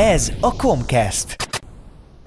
Ez a Comcast.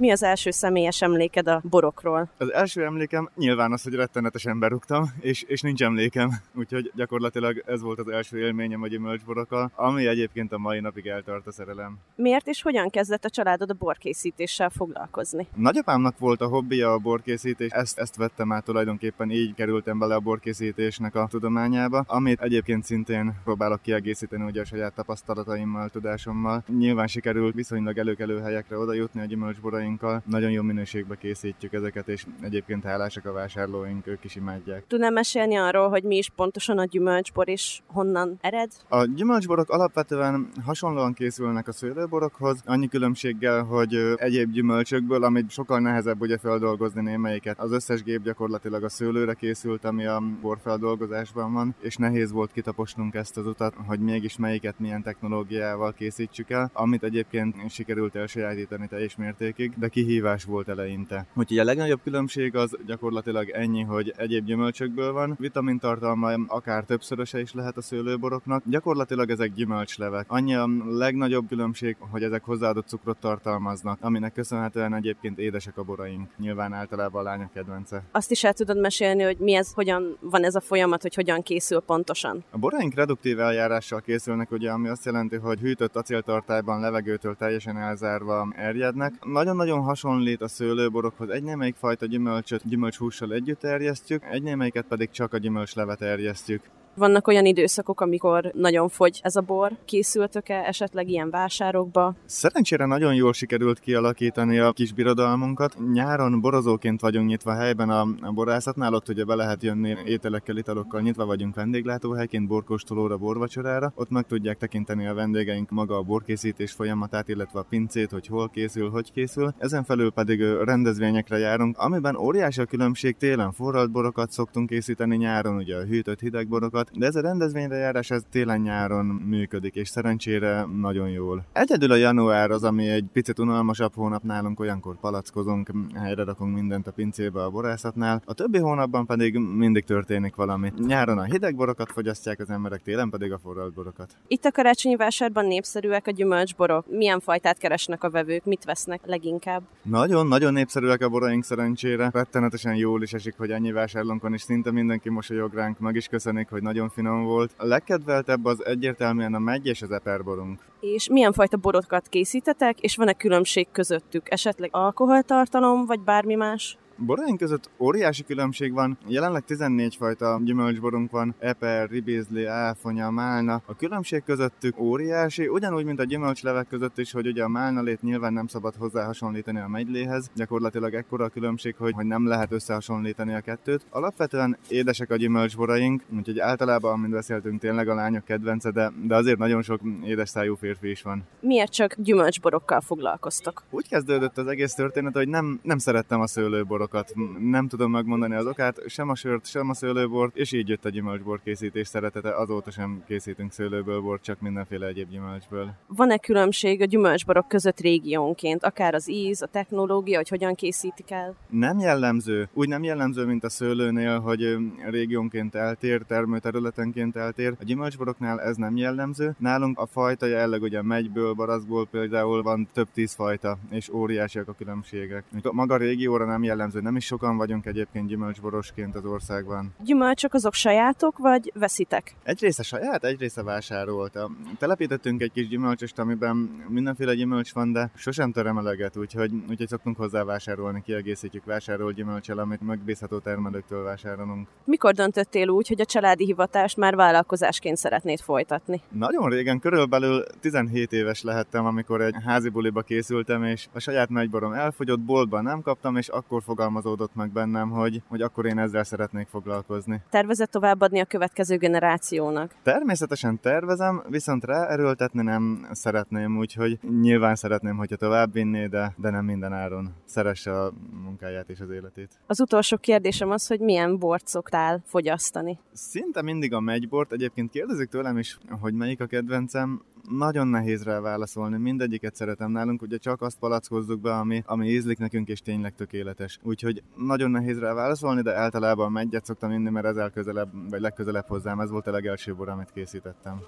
Mi az első személyes emléked a borokról? Az első emlékem nyilván az, hogy rettenetesen berúgtam, és, és nincs emlékem. Úgyhogy gyakorlatilag ez volt az első élményem a gyümölcsborokkal, ami egyébként a mai napig eltart a szerelem. Miért és hogyan kezdett a családod a borkészítéssel foglalkozni? Nagyapámnak volt a hobbija a borkészítés, ezt, ezt vettem át tulajdonképpen, így kerültem bele a borkészítésnek a tudományába, amit egyébként szintén próbálok kiegészíteni ugye a saját tapasztalataimmal, tudásommal. Nyilván sikerült viszonylag előkelő helyekre oda jutni a gyümölcsboraink dolgainkkal. Nagyon jó minőségbe készítjük ezeket, és egyébként hálásak a vásárlóink, ők is imádják. Tudnám mesélni arról, hogy mi is pontosan a gyümölcsbor, és honnan ered? A gyümölcsborok alapvetően hasonlóan készülnek a szőlőborokhoz, annyi különbséggel, hogy egyéb gyümölcsökből, amit sokkal nehezebb ugye feldolgozni némelyiket. Az összes gép gyakorlatilag a szőlőre készült, ami a borfeldolgozásban van, és nehéz volt kitaposnunk ezt az utat, hogy mégis melyiket milyen technológiával készítsük el, amit egyébként sikerült elsajátítani teljes mértékig de kihívás volt eleinte. Úgyhogy a legnagyobb különbség az gyakorlatilag ennyi, hogy egyéb gyümölcsökből van, vitamintartalma akár többszöröse is lehet a szőlőboroknak. Gyakorlatilag ezek gyümölcslevek. Annyi a legnagyobb különbség, hogy ezek hozzáadott cukrot tartalmaznak, aminek köszönhetően egyébként édesek a boraink. Nyilván általában a lányok kedvence. Azt is el tudod mesélni, hogy mi ez, hogyan van ez a folyamat, hogy hogyan készül pontosan? A boraink reduktív eljárással készülnek, ugye, ami azt jelenti, hogy hűtött acéltartályban levegőtől teljesen elzárva erjednek. Nagyon-nagyon nagyon hasonlít a szőlőborokhoz. Egy némelyik fajta gyümölcsöt gyümölcshússal együtt erjesztjük, egy némelyiket pedig csak a gyümölcslevet erjesztjük. Vannak olyan időszakok, amikor nagyon fogy ez a bor. Készültök-e esetleg ilyen vásárokba? Szerencsére nagyon jól sikerült kialakítani a kis birodalmunkat. Nyáron borozóként vagyunk nyitva helyben a borászatnál, ott ugye be lehet jönni ételekkel, italokkal, nyitva vagyunk vendéglátóhelyként, borkóstolóra, borvacsorára. Ott meg tudják tekinteni a vendégeink maga a borkészítés folyamatát, illetve a pincét, hogy hol készül, hogy készül. Ezen felül pedig rendezvényekre járunk, amiben óriási a különbség télen forralt borokat szoktunk készíteni, nyáron ugye a hűtött hideg borokat, dolgokat, de ez a rendezvényre járás ez télen-nyáron működik, és szerencsére nagyon jól. Egyedül a január az, ami egy picit unalmasabb hónap nálunk, olyankor palackozunk, helyre rakunk mindent a pincébe a borászatnál, a többi hónapban pedig mindig történik valami. Nyáron a hideg borokat fogyasztják az emberek, télen pedig a forralt borokat. Itt a karácsonyi vásárban népszerűek a gyümölcsborok. Milyen fajtát keresnek a vevők, mit vesznek leginkább? Nagyon-nagyon népszerűek a boraink szerencsére. Rettenetesen jól is esik, hogy ennyi vásárlónkon is szinte mindenki mosolyog ránk, meg is köszönik, hogy nagyon finom volt. A legkedveltebb az egyértelműen a megy és az eperborunk. És milyen fajta borokat készítetek, és van-e különbség közöttük? Esetleg alkoholtartalom, vagy bármi más? Boraink között óriási különbség van. Jelenleg 14 fajta gyümölcsborunk van, eper, ribizli, áfonya, málna. A különbség közöttük óriási, ugyanúgy, mint a gyümölcslevek között is, hogy ugye a málnalét nyilván nem szabad hozzá hasonlítani a megyléhez. Gyakorlatilag ekkora a különbség, hogy, hogy nem lehet összehasonlítani a kettőt. Alapvetően édesek a gyümölcsboraink, úgyhogy általában, amint beszéltünk, tényleg a lányok kedvence, de, de azért nagyon sok édes szájú férfi is van. Miért csak gyümölcsborokkal foglalkoztak? Úgy kezdődött az egész történet, hogy nem, nem szerettem a szőlőborokat dolgokat. Nem tudom megmondani az okát, sem a sört, sem a szőlőbort, és így jött a gyümölcsbor készítés szeretete. Azóta sem készítünk szőlőből bort, csak mindenféle egyéb gyümölcsből. Van-e különbség a gyümölcsborok között régiónként, akár az íz, a technológia, hogy hogyan készítik el? Nem jellemző. Úgy nem jellemző, mint a szőlőnél, hogy régiónként eltér, termőterületenként eltér. A gyümölcsboroknál ez nem jellemző. Nálunk a fajta jelleg ugye megyből, barazból például van több tíz fajta, és óriásiak a különbségek. Maga a régióra nem jellemző nem is sokan vagyunk egyébként gyümölcsborosként az országban. Gyümölcsök azok sajátok, vagy veszitek? Egy része saját, egy része vásárolt. Telepítettünk egy kis gyümölcsöst, amiben mindenféle gyümölcs van, de sosem terem eleget, úgyhogy, úgyhogy szoktunk hozzá vásárolni, kiegészítjük vásárolt gyümölcsel, amit megbízható termelőktől vásárolunk. Mikor döntöttél úgy, hogy a családi hivatást már vállalkozásként szeretnéd folytatni? Nagyon régen, körülbelül 17 éves lehettem, amikor egy házi buliba készültem, és a saját megyborom elfogyott, boltban nem kaptam, és akkor fogalmaztam fogalmazódott meg bennem, hogy, hogy akkor én ezzel szeretnék foglalkozni. Tervezett továbbadni a következő generációnak? Természetesen tervezem, viszont ráerőltetni nem szeretném, úgyhogy nyilván szeretném, hogyha tovább vinné, de, de nem minden áron. Szeresse a munkáját és az életét. Az utolsó kérdésem az, hogy milyen bort szoktál fogyasztani? Szinte mindig a megybort. Egyébként kérdezik tőlem is, hogy melyik a kedvencem nagyon nehéz rá válaszolni, mindegyiket szeretem nálunk, ugye csak azt palackozzuk be, ami, ami ízlik nekünk és tényleg tökéletes. Úgyhogy nagyon nehéz rá válaszolni, de általában megyet szoktam inni, mert ezzel közelebb, vagy legközelebb hozzám, ez volt a legelső bor, amit készítettem.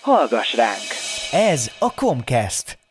Hallgass ránk! Ez a Comcast.